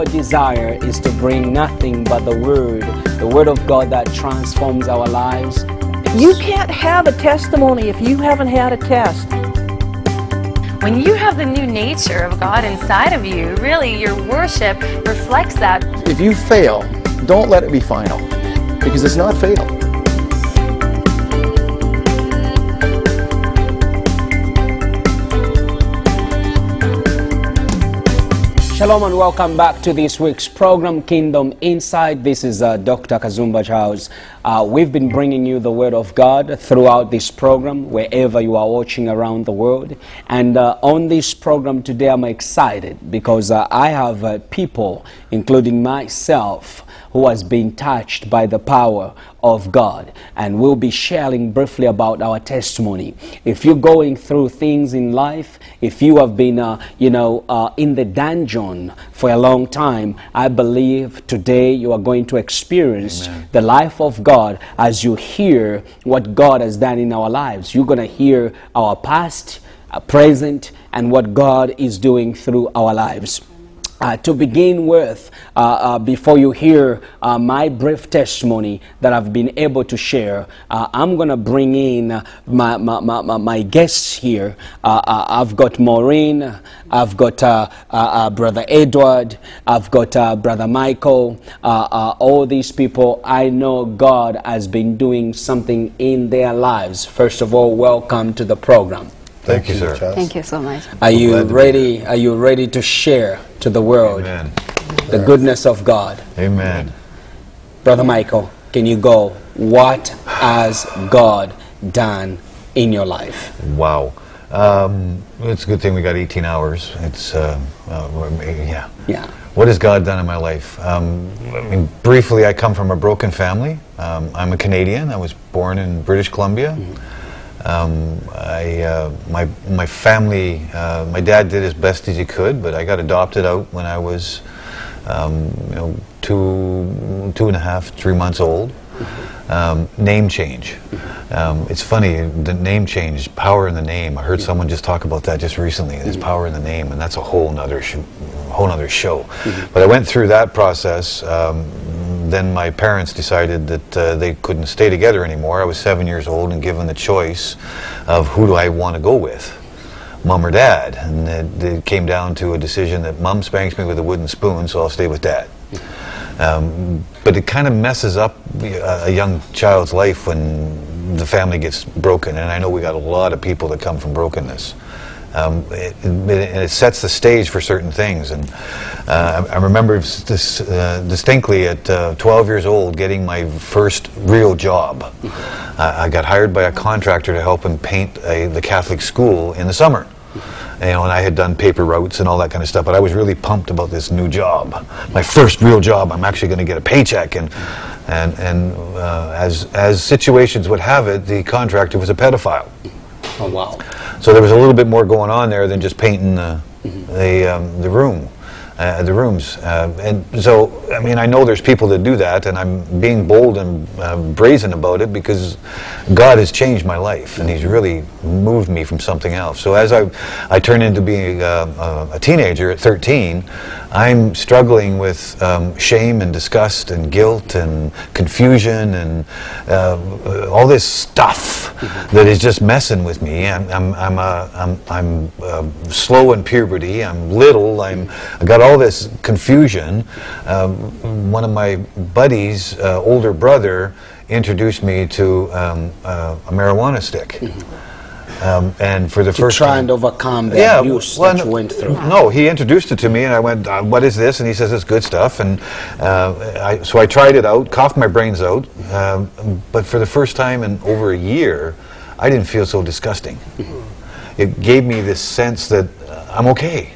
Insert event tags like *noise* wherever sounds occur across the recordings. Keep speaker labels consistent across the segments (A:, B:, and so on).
A: our desire is to bring nothing but the Word, the Word of God that transforms our lives.
B: You can't have a testimony if you haven't had a test.
C: When you have the new nature of God inside of you, really your worship reflects that.
D: If you fail, don't let it be final because it's not fatal.
A: Shalom and welcome back to this week's program, Kingdom Insight. This is uh, Dr. Kazumba Charles. Uh, we've been bringing you the Word of God throughout this program, wherever you are watching around the world. And uh, on this program today, I'm excited because uh, I have uh, people, including myself, who has been touched by the power of God. And we'll be sharing briefly about our testimony. If you're going through things in life, if you have been, uh, you know, uh, in the dungeon for a long time, I believe today you are going to experience
E: Amen.
A: the life of God as you hear what God has done in our lives. You're going to hear our past, uh, present, and what God is doing through our lives. Uh, to begin with, uh, uh, before you hear uh, my brief testimony that I've been able to share, uh, I'm going to bring in my, my, my, my- guests here. Uh, I've got Maureen, I've got Brother Edward, I've got Brother Michael. All these people, I know God has been doing something in their lives. First of all, welcome to the program.
E: Thank you, sir.
F: Thank you so much.
A: Are you
E: glad to be
A: ready? Are you ready to share to the world?
E: Amen.
A: the goodness of God.
E: Amen.
A: Brother Michael, can you go? What has God done in your life?
E: Wow. Um, it's a good thing we got 18 hours. It's, uh, uh, yeah.
A: Yeah.
E: What has God done in my life? Um, I mean, briefly, I come from a broken family. Um, I'm a Canadian. I was born in British Columbia. Um, I, uh, my, my family, uh, my dad did as best as he could, but I got adopted out when I was, um, you know, two, two and a half, three months old. Um, name change. Um, it's funny, the name change, power in the name. I heard someone just talk about that just recently. There's power in the name, and that's a whole nother, sh- whole nother show. But I went through that process. Then my parents decided that uh, they couldn't stay together anymore. I was seven years old and given the choice of who do I want to go with mom or dad. And it, it came down to a decision that mom spanks me with a wooden spoon, so I'll stay with dad. Um, but it kind of messes up a, a young child's life when the family gets broken. And I know we got a lot of people that come from brokenness. Um, it, it, sets the stage for certain things. And uh, I, remember this, uh, distinctly at uh, 12 years old getting my first real job. I got hired by a contractor to help him paint a, the Catholic school in the summer. You know, and I had done paper routes and all that kind of stuff, but I was really pumped about this new job, my first real job. I'm actually going to get a paycheck, and and and uh, as as situations would have it, the contractor was a pedophile.
A: Oh, wow.
E: So there was a little bit more going on there than just painting the the, um, the room, uh, the rooms. Uh, and so, I mean, I know there's people that do that, and I'm being bold and uh, brazen about it because God has changed my life, and He's really moved me from something else. So as I I turn into being uh, a teenager at 13, I'm struggling with um, shame and disgust and guilt and confusion and uh, all this stuff that is just messing with me. I'm I'm I'm, uh, I'm, I'm uh, slow in puberty. I'm little. I'm I got all this confusion. Um, one of my buddies, uh, older brother, introduced me to um, uh, a marijuana stick. Um, and for the
A: To
E: first
A: try
E: time,
A: and overcome the
E: yeah,
A: abuse
E: well,
A: that you went through.
E: No, he introduced it to me, and I went, uh, "What is this?" And he says, "It's good stuff." And uh, I, so I tried it out, coughed my brains out. Um, but for the first time in over a year, I didn't feel so disgusting. It gave me this sense that I'm okay.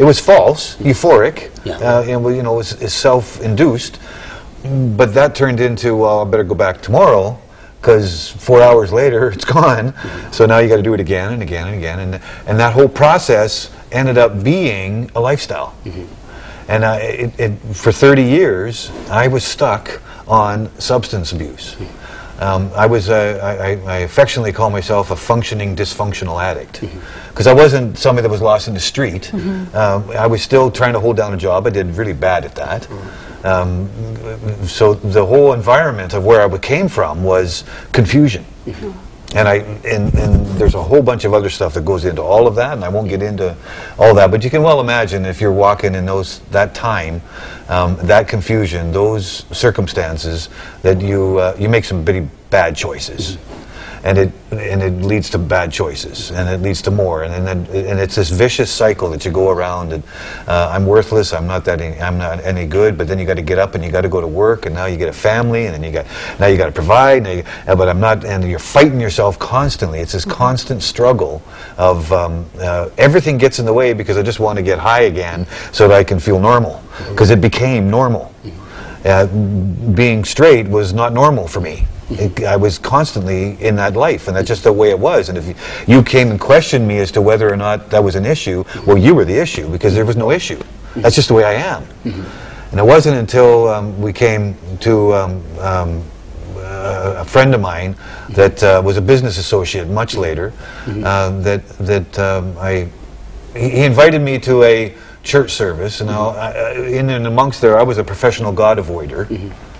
E: It was false, euphoric,
A: Yeah.
E: uh, and well, you know, it's, it's self-induced. But that turned into, well, I better go back tomorrow because four hours later *laughs* it's gone. So now you got to do it again and again and again, and and that whole process ended up being a lifestyle. And I, it, it, for 30 years, I was stuck on substance abuse. Um, I was, uh, I, I- I affectionately call myself a functioning dysfunctional addict. Because I wasn't somebody that was lost in the street. Um, I was still trying to hold down a job. I did really bad at that. Um, so the whole environment of where I came from was confusion. And I and, and there's a whole bunch of other stuff that goes into all of that, and I won't get into all that. But you can well imagine if you're walking in those that time, um, that confusion, those circumstances, that you uh, you make some pretty bad choices, and it and it leads to bad choices, and it leads to more, and and, then, and it's this vicious cycle that you go around. And uh, I'm worthless. I'm not that. Any, I'm not any good. But then you got to get up and you got to go to work, and now you get a family, and then you got now you got to provide. Now you, uh, but I'm not, and you're fighting yourself constantly. It's this constant struggle of um, uh, everything gets in the way because I just want to get high again so that I can feel normal because it became normal. Uh, being straight was not normal for me. It, I was constantly in that life, and that's just the way it was. And if you, you came and questioned me as to whether or not that was an issue, well, you were the issue because there was no issue. That's just the way I am. And it wasn't until um, we came to um, um, uh, a friend of mine that uh, was a business associate much later um, that that um, I he invited me to a church service, and now I- in and amongst there, I was a professional God avoider.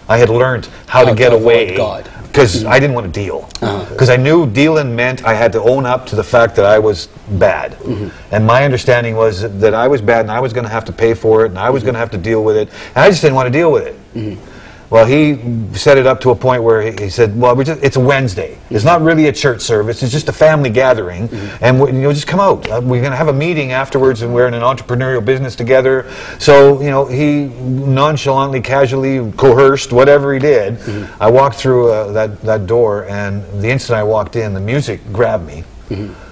E: I had learned how,
A: How
E: to get
A: to
E: away
A: God.
E: Because I didn't want to deal. Uh-huh. Because I knew dealing meant I had to own up to the fact that I was bad. Mm-hmm. And my understanding was that, that I was bad and I was going to have to pay for it and I was mm-hmm. going to have to deal with it. And I just didn't want to deal with it. Mm-hmm. Well, he set it up to a point where he, he said, "Well, we're just, it's a Wednesday. It's not really a church service. It's just a family gathering, and we, you know, just come out. Uh, we're going to have a meeting afterwards, and we're in an entrepreneurial business together." So, you know, he nonchalantly, casually coerced whatever he did. I walked through uh, that that door, and the instant I walked in, the music grabbed me.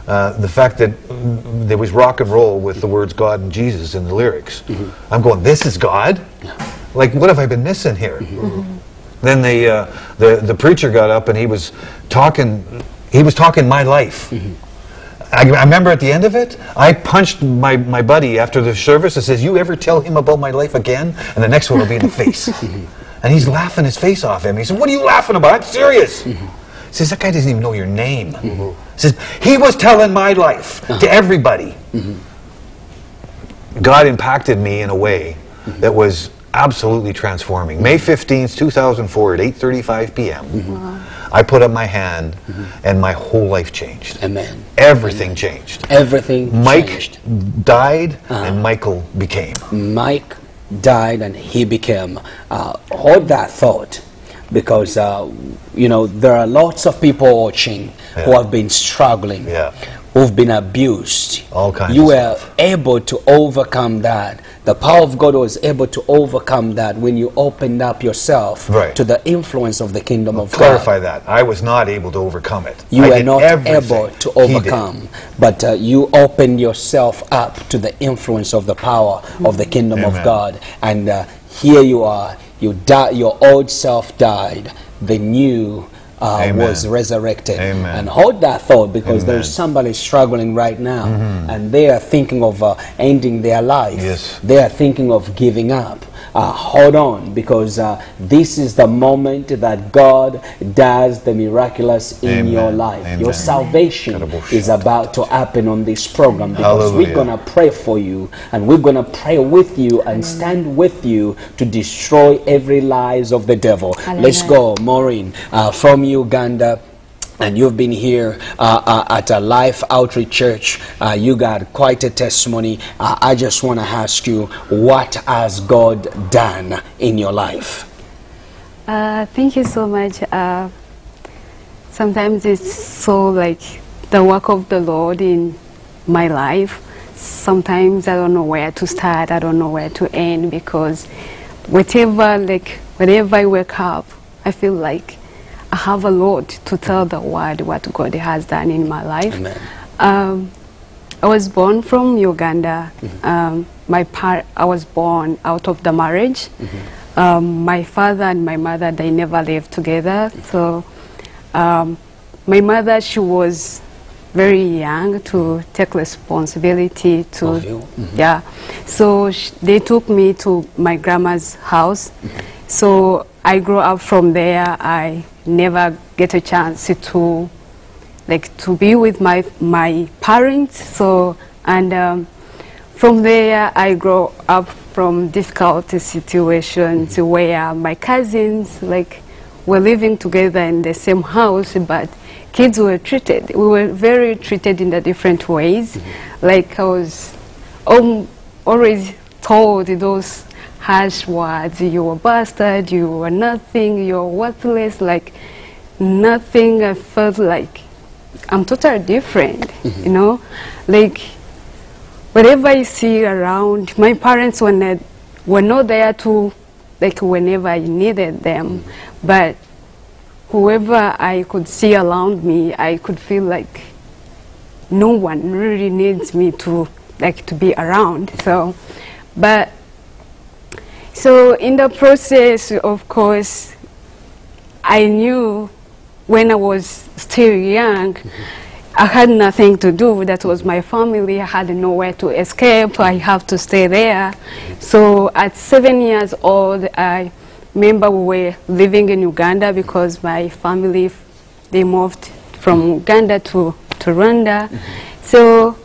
E: Uh, the fact that there was rock and roll with the words God and Jesus in the lyrics. I'm going, this is God? Like, what have I been missing here? Then the, uh, the, the preacher got up and he was talking, he was talking my life. I, I remember at the end of it, I punched my, my buddy after the service and says, you ever tell him about my life again? And the next one will be in the face. *laughs* and he's laughing his face off at me. He said, what are you laughing about? I'm serious. *laughs* He says, that guy doesn't even know your name. *laughs* He says, he was telling my life to everybody. God impacted me in a way that was absolutely transforming. May 15th, 2004 at 8:35 p.m. I put up my hand and my whole life changed.
A: Amen.
E: Everything changed.
A: Everything
E: Mike
A: changed.
E: died and Michael became.
A: Mike died and he became. Uh, hold that thought because, uh, you know, there are lots of people watching who have been struggling,
E: Yeah.
A: Who've been abused.
E: All kinds
A: You were able to overcome that. The power of God was able to overcome that when you opened up yourself
E: Right.
A: to the influence of the kingdom of God.
E: Clarify that. I was not able to overcome it.
A: You
E: I
A: were not able to overcome, but uh, you opened yourself up to the influence of the power of the kingdom of God. And uh, here you are. You die, your old self died. The new uh, was resurrected.
E: Amen.
A: And hold that thought because there's
E: Amen. Mm-hmm.
A: somebody struggling right now, and they are thinking of uh, ending their life.
E: Yes.
A: They are thinking of giving up. Uh, hold on, because uh, this is the moment that God does the miraculous in
E: Amen.
A: your life. Your salvation
E: Karabosh.
A: is about to happen on this program because we're going to pray for you and we're going to pray with you and stand with you to destroy every lies of the devil. Let's go, Maureen, uh, from Uganda. And you've been here uh, uh, at a Life Outreach Church. Uh, you got quite a testimony. Uh, I just want to ask you, what has God done in your life?
F: Uh, thank you so much. Uh, sometimes it's so like the work of the Lord in my life. Sometimes I don't know where to start. I don't know where to end because whatever, like whenever I wake up, I feel like I have a lot to tell the world what God has done in my life.
A: Amen.
F: Um, I was born from Uganda. Um, my par- I was born out of the marriage. Um, my father and my mother they never lived together. So um, my mother she was very young to take responsibility to
A: Of you.
F: yeah. So sh- they took me to my grandma's house. So I grew up from there. I never get a chance to like to be with my my parents. So and um, from there I grew up from difficult situations where my cousins like were living together in the same house, but kids were treated. We were very treated in the different ways. Like I was um, always told those harsh words. You were bastard. You were nothing. You're worthless. Like nothing. I felt like I'm totally different. Mm-hmm. You know, like whatever I see around, my parents were not, were not there to, like whenever I needed them, mm-hmm. but whoever I could see around me, I could feel like no one really needs me to, like to be around. So, but, so in the process, of course, I knew when I was still young, I had nothing to do. That was my family. I had nowhere to escape. I have to stay there. So at seven years old, I remember we were living in Uganda because my family, they moved from Uganda to, to Rwanda. So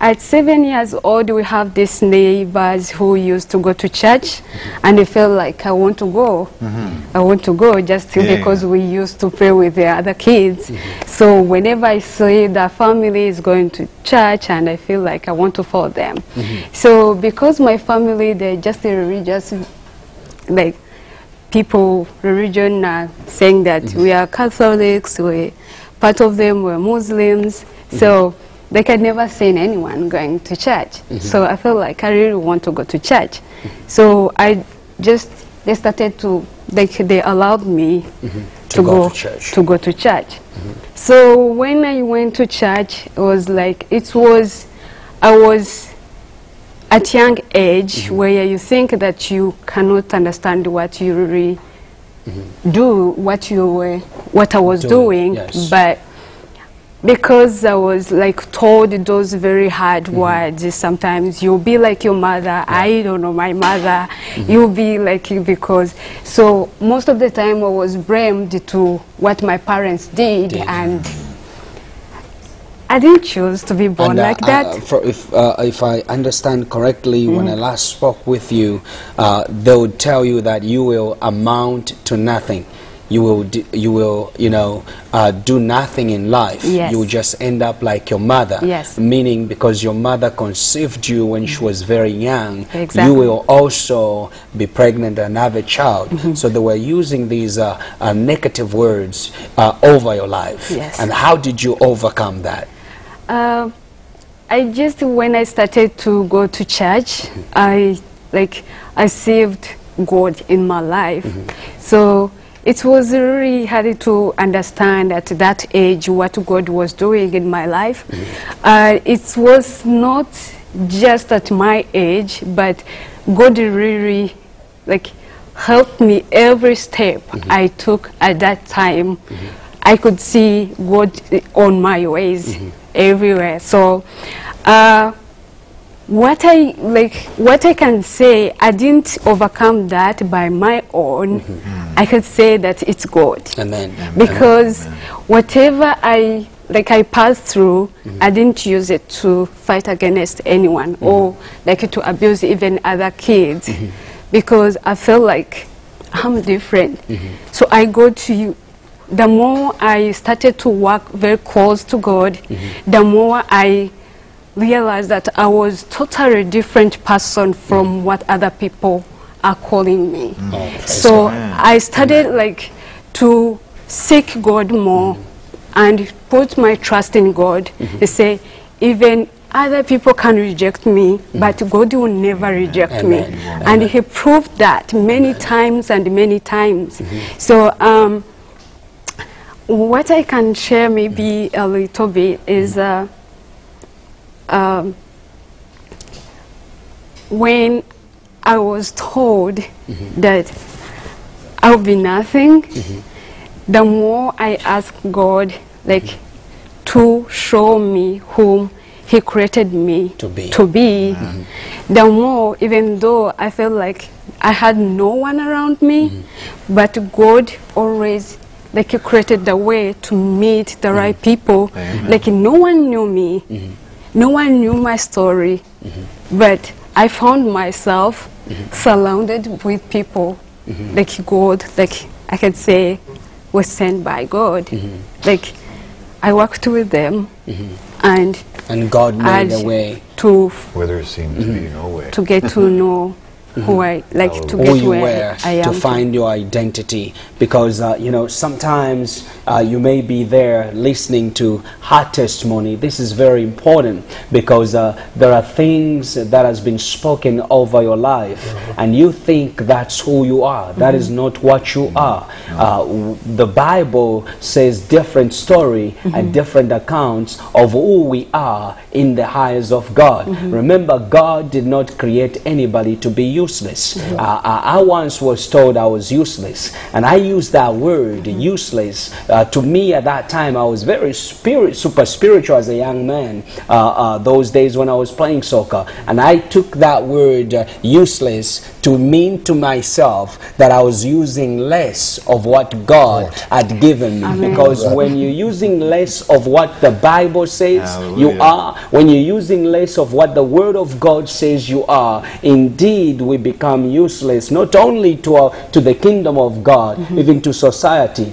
F: at seven years old, we have these neighbors who used to go to church, and I felt like I want to go. Mm-hmm. I want to go just
E: Yeah,
F: because
E: yeah.
F: we used to play with the other kids. Mm-hmm. So whenever I see the family is going to church, and I feel like I want to follow them. Mm-hmm. So because my family, they're just a religious, like people, religion, uh, saying that we are Catholics, we part of them were Muslims, so they can never seen anyone going to church. Mm-hmm. So I felt like I really want to go to church. So I just they started to like they allowed me mm-hmm.
A: To go to church.
F: to go to church. Mm-hmm. So when I went to church, it was like it was I was at young age where you think that you cannot understand what you really do, what you were, what I was
A: Doing,
F: doing,
A: yes.
F: but because I was like told those very hard words, sometimes you'll be like your mother. I don't know my mother. You'll be like you because so most of the time I was blamed to what my parents did,
A: Did.
F: and I didn't choose to be born
A: And, uh,
F: like that.
A: uh, if, uh, if I understand correctly, when I last spoke with you, uh, they would tell you that you will amount to nothing. You will, d- you will, you know, uh, do nothing in life.
F: Yes.
A: You will just end up like your mother.
F: Yes.
A: Meaning, because your mother conceived you when she was very young,
F: Exactly.
A: you will also be pregnant and have a child. So they were using these uh, uh, negative words uh, over your life.
F: Yes.
A: And how did you overcome that?
F: Uh, I just when I started to go to church, I like I saved God in my life. So it was really hard to understand at that age what God was doing in my life. Uh, it was not just at my age, but God really like helped me every step I took at that time. I could see God on my ways everywhere. So, uh, what I like, what I can say, I didn't overcome that by my own. Mm-hmm. I could say that it's God.
A: Amen.
F: because whatever I like I passed through, mm-hmm. I didn't use it to fight against anyone mm-hmm. or like to abuse even other kids. Because I felt like I'm different. So I go to you. The more I started to work very close to God, the more I realized that I was totally different person from what other people are calling me. so I started like to seek God more and put my trust in God. They say even other people can reject me, but God will never reject me.
A: Amen.
F: And He proved that many times and many times. So um, what I can share maybe a little bit is uh, um, when I was told mm-hmm. that I'll be nothing, mm-hmm. the more I asked God, like, to show me whom He created me
A: To be.
F: to be, mm-hmm. the more, even though I felt like I had no one around me, but God always like He created the way to meet the right people. Like no one knew me, no one knew my story, mm-hmm. but I found myself mm-hmm. surrounded with people mm-hmm. like God, like I can say, was sent by God. Like I worked with them, and
A: And God made
F: and
A: a way.
F: to
E: Where there seemed to be no way.
F: to get to *laughs* know who I like to
A: who
F: get
A: you
F: where
A: were
F: I am
A: to. find your identity. Because uh, you know sometimes uh, you may be there listening to her testimony. This is very important because uh, there are things that has been spoken over your life and you think that's who you are. That is not what you are. Uh, the bible says different story and different accounts of who we are in the eyes of god. Remember god did not create anybody to be useless. Uh, I, I once was told i was useless and i used that word useless uh, to me at that time i was very spirit super spiritual as a young man uh, uh, those days when i was playing soccer. And i took that word uh, useless to mean to myself that i was using less of what god had given me.
F: Amen.
A: because when you're using less of what the bible says you are when you're using less of what the word of god says you are indeed we become useless not only to our, to the kingdom of god mm-hmm. even to society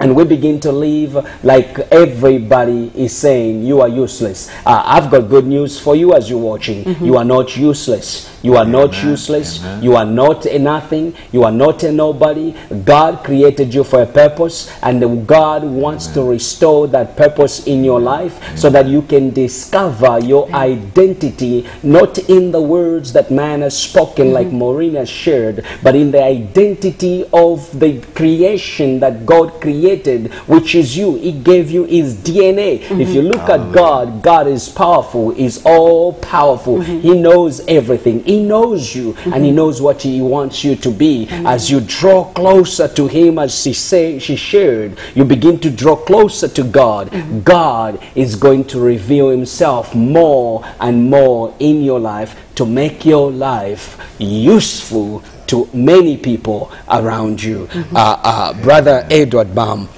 A: and we begin to live like everybody is saying you are useless. Uh, I've got good news for you as you're watching. Mm-hmm. You are not useless. You are not useless.
E: Amen.
A: You are not a nothing. You are not a nobody. God created you for a purpose, and God wants to restore that purpose in your life so that you can discover your identity not in the words that man has spoken, like Maureen has shared, but in the identity of the creation that God created, which is you. He gave you His DNA. If you look at God, God is powerful, is all powerful. He knows everything. He knows you, and He knows what He wants you to be. As you draw closer to Him, as she say she shared, you begin to draw closer to God. God is going to reveal Himself more and more in your life to make your life useful to many people around you. Uh, uh, Brother Edward Baum,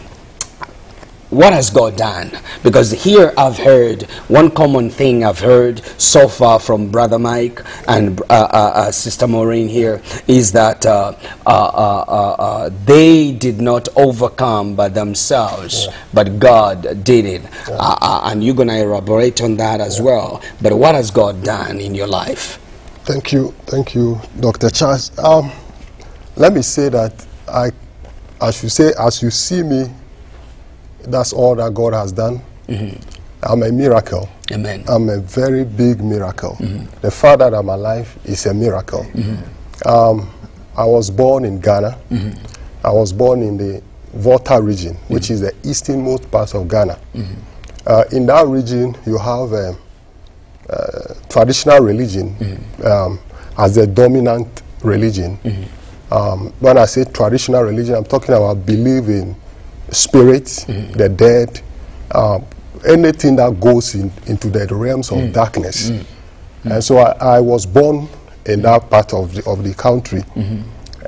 A: what has God done? Because here I've heard one common thing I've heard so far from Brother Mike and uh, uh, uh, Sister Maureen here is that uh, uh, uh, uh, uh, they did not overcome by themselves, but God did it. Uh, uh, and you're going to elaborate on that as well. But what has God done in your life?
G: Thank you, thank you, Dr. Charles. Um, let me say that I, as you say, as you see me, that's all that God has done. I'm a miracle.
A: Amen.
G: I'm a very big miracle. The fact that I'm alive is a miracle. Um, I was born in Ghana. I was born in the Volta region, which is the easternmost part of Ghana. Uh, in that region, you have um, uh, traditional religion um, as the dominant religion. Um, when I say traditional religion, I'm talking about belief spirits, the dead, um, anything that goes in, into the realms of darkness. And so I, I was born in that part of the, of the country.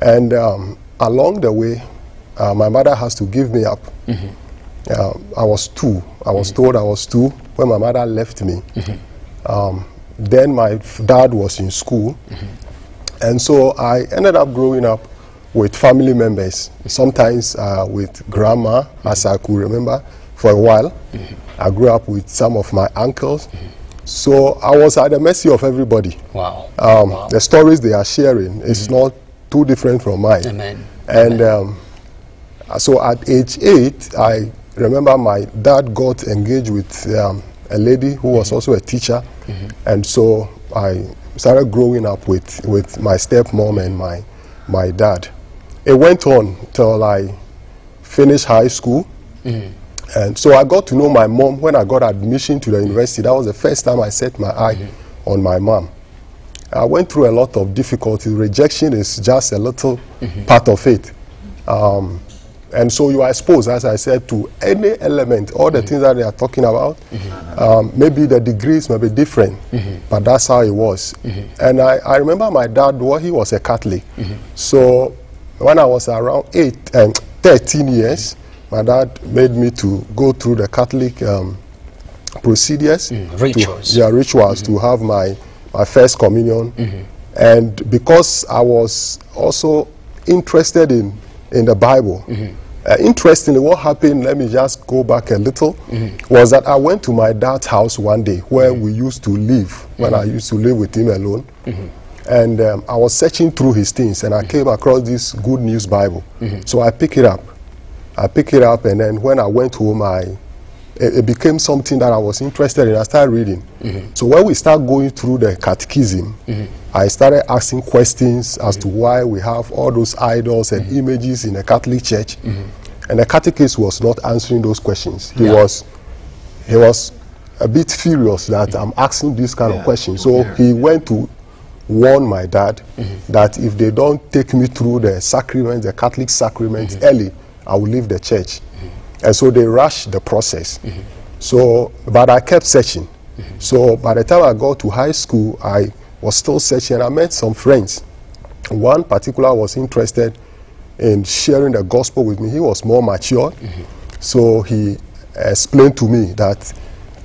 G: And um, along the way, uh, my mother has to give me up. Uh, I was two. I was told I was two when my mother left me. Um, then my dad was in school. And so I ended up growing up with family members, sometimes uh, with grandma, as I could remember, for a while. I grew up with some of my uncles. So I was at the mercy of everybody.
A: Wow.
G: Um,
A: Wow.
G: The stories they are sharing is not too different from mine.
A: Amen.
G: And um, so at age eight, I remember my dad got engaged with um, a lady who was also a teacher. And so I started growing up with, with my stepmom and my, my dad. It went on till I finished high school. Mm-hmm. And so I got to know my mom when I got admission to the mm-hmm. university. That was the first time I set my eye mm-hmm. on my mom. I went through a lot of difficulties. Rejection is just a little part of it. Um, and so you are exposed, as I said, to any element, all the things that they are talking about. Um, maybe the degrees may be different, but that's how it was. And I, I remember my dad, well, he was a Catholic. So when I was around eight and 13 years, my dad made me to go through the Catholic um, procedures, mm, to-
A: rituals.
G: yeah, rituals to mm-hmm. have my my first communion, mm-hmm. and because I was also interested in in the Bible. Mm-hmm. Uh, interestingly, what happened? Let me just go back a little. Was that I went to my dad's house one day where we used to live when I used to live with him alone, and um, I was searching through his things, and I mm-hmm. came across this Good News Bible. Mm-hmm. So I picked it up. I picked it up, and then when I went home, I it, it became something that I was interested in. I started reading. Mm-hmm. So when we start going through the catechism, I started asking questions as to why we have all those idols and images in the Catholic Church, and the catechist was not answering those questions. He was he was a bit furious that I'm asking this kind of question. So he went to warn my dad mm-hmm. that if they don't take me through the sacraments, the Catholic sacraments mm-hmm. early, I will leave the church. Mm-hmm. And so they rushed the process. So, but I kept searching. So by the time I got to high school, I was still searching. I met some friends. One particular was interested in sharing the gospel with me. He was more mature. So he explained to me that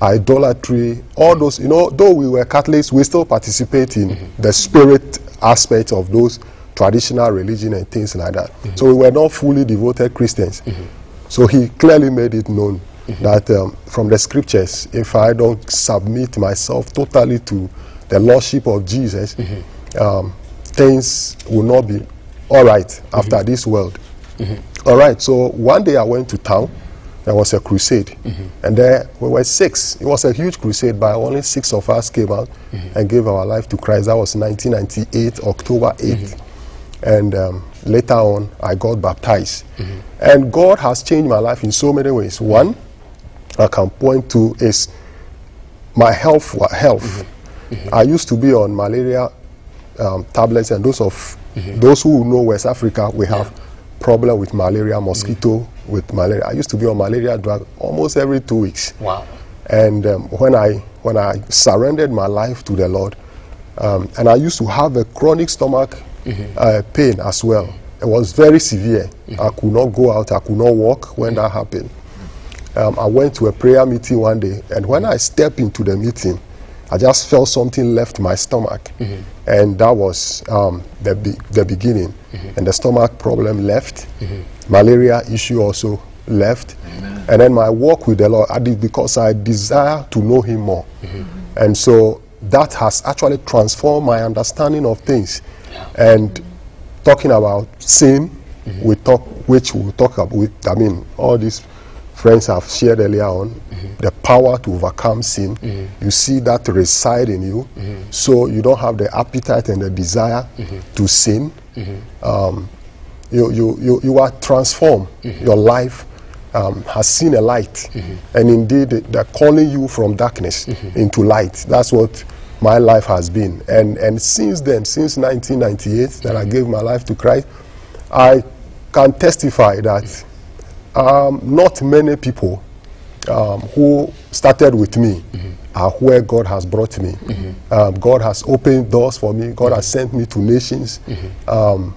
G: idolatry, all those, you know, though we were Catholics, we still participate in mm-hmm. the spirit aspect of those traditional religion and things like that. Mm-hmm. So we were not fully devoted Christians. Mm-hmm. So he clearly made it known that um, from the scriptures, if I don't submit myself totally to the lordship of Jesus, um, things will not be all right after this world. All right, so one day I went to town. There was a crusade, mm-hmm. and there we were six. It was a huge crusade, but only six of us came out mm-hmm. and gave our life to Christ. That was 1998, October 8th. Mm-hmm. And um, later on, I got baptized. And God has changed my life in so many ways. One, I can point to is my health. Health. I used to be on malaria um, tablets, and those of those who know West Africa, we have problem with malaria, mosquito with malaria. I used to be on malaria drug almost every two weeks.
A: Wow.
G: And um, when I when I surrendered my life to the Lord, um, and I used to have a chronic stomach uh, pain as well. It was very severe. I could not go out. I could not walk when that happened. Um, I went to a prayer meeting one day, and when I stepped into the meeting, I just felt something left my stomach, mm-hmm. and that was um, the be- the beginning. Mm-hmm. And the stomach problem left, mm-hmm. malaria issue also left, and then my walk with the Lord I did because I desire to know Him more, and so that has actually transformed my understanding of things, and talking about sin, we talk which we talk about. With, I mean, all these friends have shared earlier on mm-hmm. the power to overcome sin. Mm-hmm. You see that reside in you, mm-hmm. so you don't have the appetite and the desire to sin. Um, you, you, you, you are transformed. Your life um, has seen a light, and indeed they're calling you from darkness into light. That's what my life has been. And and since then, since 1998, that I gave my life to Christ, I can testify that um, not many people um, who started with me are where God has brought me. Um, God has opened doors for me. God has sent me to nations. Um,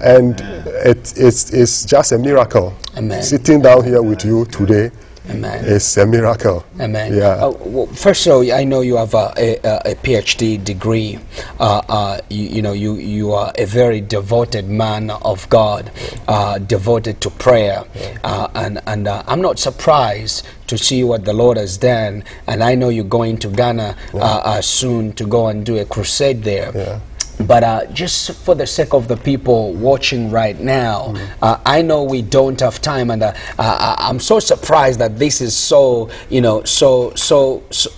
G: and it, it's, it's just a miracle.
A: Amen.
G: Sitting down here with you today
A: Amen.
G: is a miracle.
A: Amen.
G: Yeah.
A: Uh, well, first of all, I know you have a, a, a PhD degree. Uh, uh, you, you know, you, you are a very devoted man of God, uh, devoted to prayer. Uh, and and uh, I'm not surprised to see what the Lord has done. And I know you're going to Ghana uh, uh, soon to go and do a crusade there.
G: Yeah.
A: But uh, just for the sake of the people watching right now,
G: Mm-hmm.
A: uh, I know we don't have time, and uh, uh, I'm so surprised that this is so, you know, so so so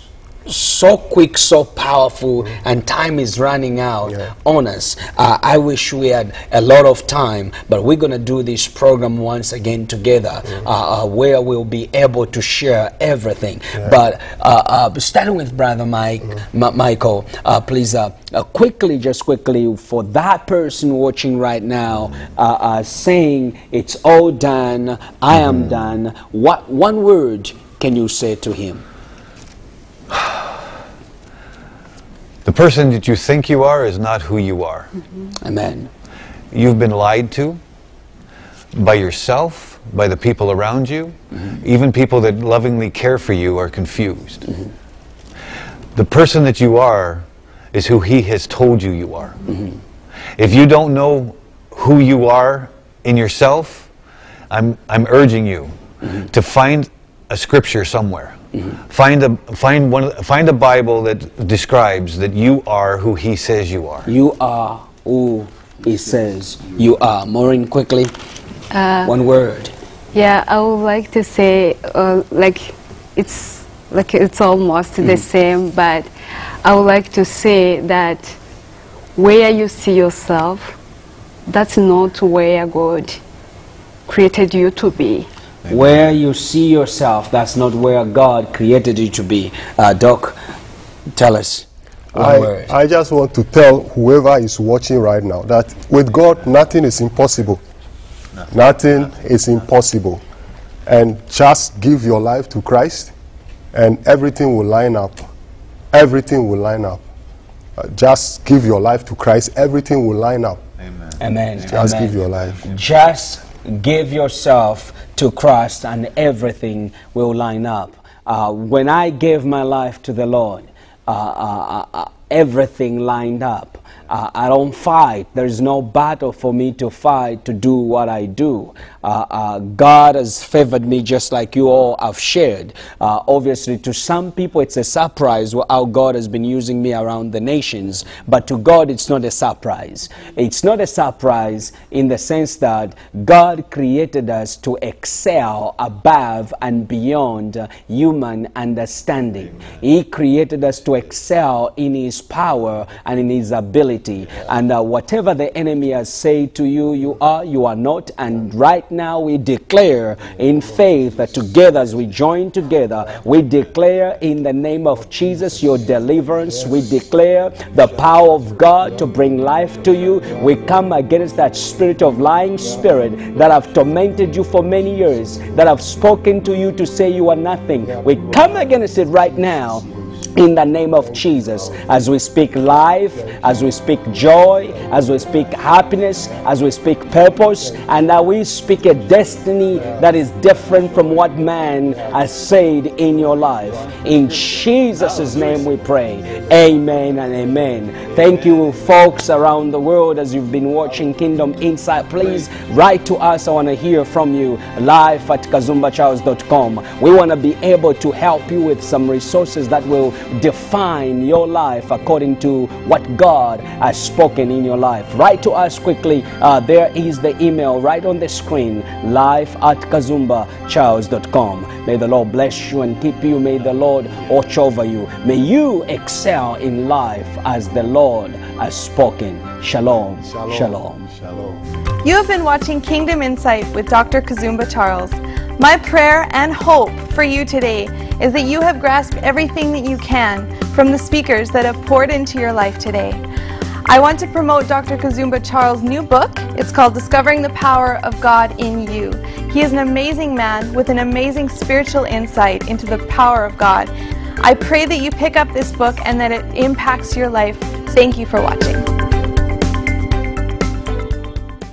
A: so quick, so powerful, and time is running out
G: Yeah.
A: on us. Uh, I wish we had a lot of time, but we're going to do this program once again together uh, uh, where we'll be able to share everything. But uh, uh, starting with Brother Mike, Ma- Michael, uh, please uh, uh, quickly, just quickly, for that person watching right now, uh, uh, saying, It's all done, I am done, what one word can you say to him?
E: The person that you think you are is not who you are. Mm-hmm.
A: Amen.
E: You've been lied to by yourself, by the people around you. Mm-hmm. Even people that lovingly care for you are confused. Mm-hmm. The person that you are is who He has told you you are. If you don't know who you are in yourself, I'm, I'm urging you to find a scripture somewhere. Find a find one find a Bible that describes that you are who He says you are.
A: You are who He says you are. Maureen, quickly, one word.
F: Yeah, I would like to say, uh, like, it's like it's almost the same, but I would like to say that where you see yourself, that's not where God created you to be.
A: Where you see yourself, that's not where God created you to be. Uh, Doc, tell us
G: I. I just want to tell whoever is watching right now that with God, nothing is impossible. Nothing is impossible. And just give your life to Christ, and everything will line up. Everything will line up. Uh, just give your life to Christ, everything will line up.
A: Amen.
G: Just
A: Amen.
G: give your life.
A: Just give yourself to Christ and everything will line up. Uh, when I gave my life to the Lord, uh, uh, uh, uh, everything lined up. Uh, I don't fight. There's no battle for me to fight to do what I do. Uh, uh, God has favored me just like you all have shared. Uh, obviously, to some people, it's a surprise how God has been using me around the nations, but to God, it's not a surprise. It's not a surprise in the sense that God created us to excel above and beyond uh, human understanding. He created us to excel in His power and in His ability. And uh, whatever the enemy has said to you, you are, you are not. And right now, we declare in faith that together, as we join together, we declare in the name of Jesus your deliverance. We declare the power of God to bring life to you. We come against that spirit of lying spirit that have tormented you for many years, that have spoken to you to say you are nothing. We come against it right now in the name of Jesus as we speak life, as we speak joy, as we speak happiness, as we speak purpose, and that we speak a destiny that is different from what man has said in your life. In Jesus' name we pray. Amen and amen. Thank you, folks around the world, as you've been watching Kingdom Insight. Please write to us. I want to hear from you live at kazumbacharles.com. We want to be able to help you with some resources that will define your life according to what God has spoken in your life. Write to us quickly. Uh, there is the email right on the screen live at kazumbacharles.com. May the Lord bless you and keep you. May the Lord watch over you. May you excel in life as the Lord has spoken. Shalom. Shalom.
G: Shalom.
H: You have been watching Kingdom Insight with Dr. Kazumba Charles. My prayer and hope for you today is that you have grasped everything that you can from the speakers that have poured into your life today. I want to promote Dr. Kazumba Charles' new book. It's called Discovering the Power of God in You. He is an amazing man with an amazing spiritual insight into the power of God. I pray that you pick up this book and that it impacts your life. Thank you for watching.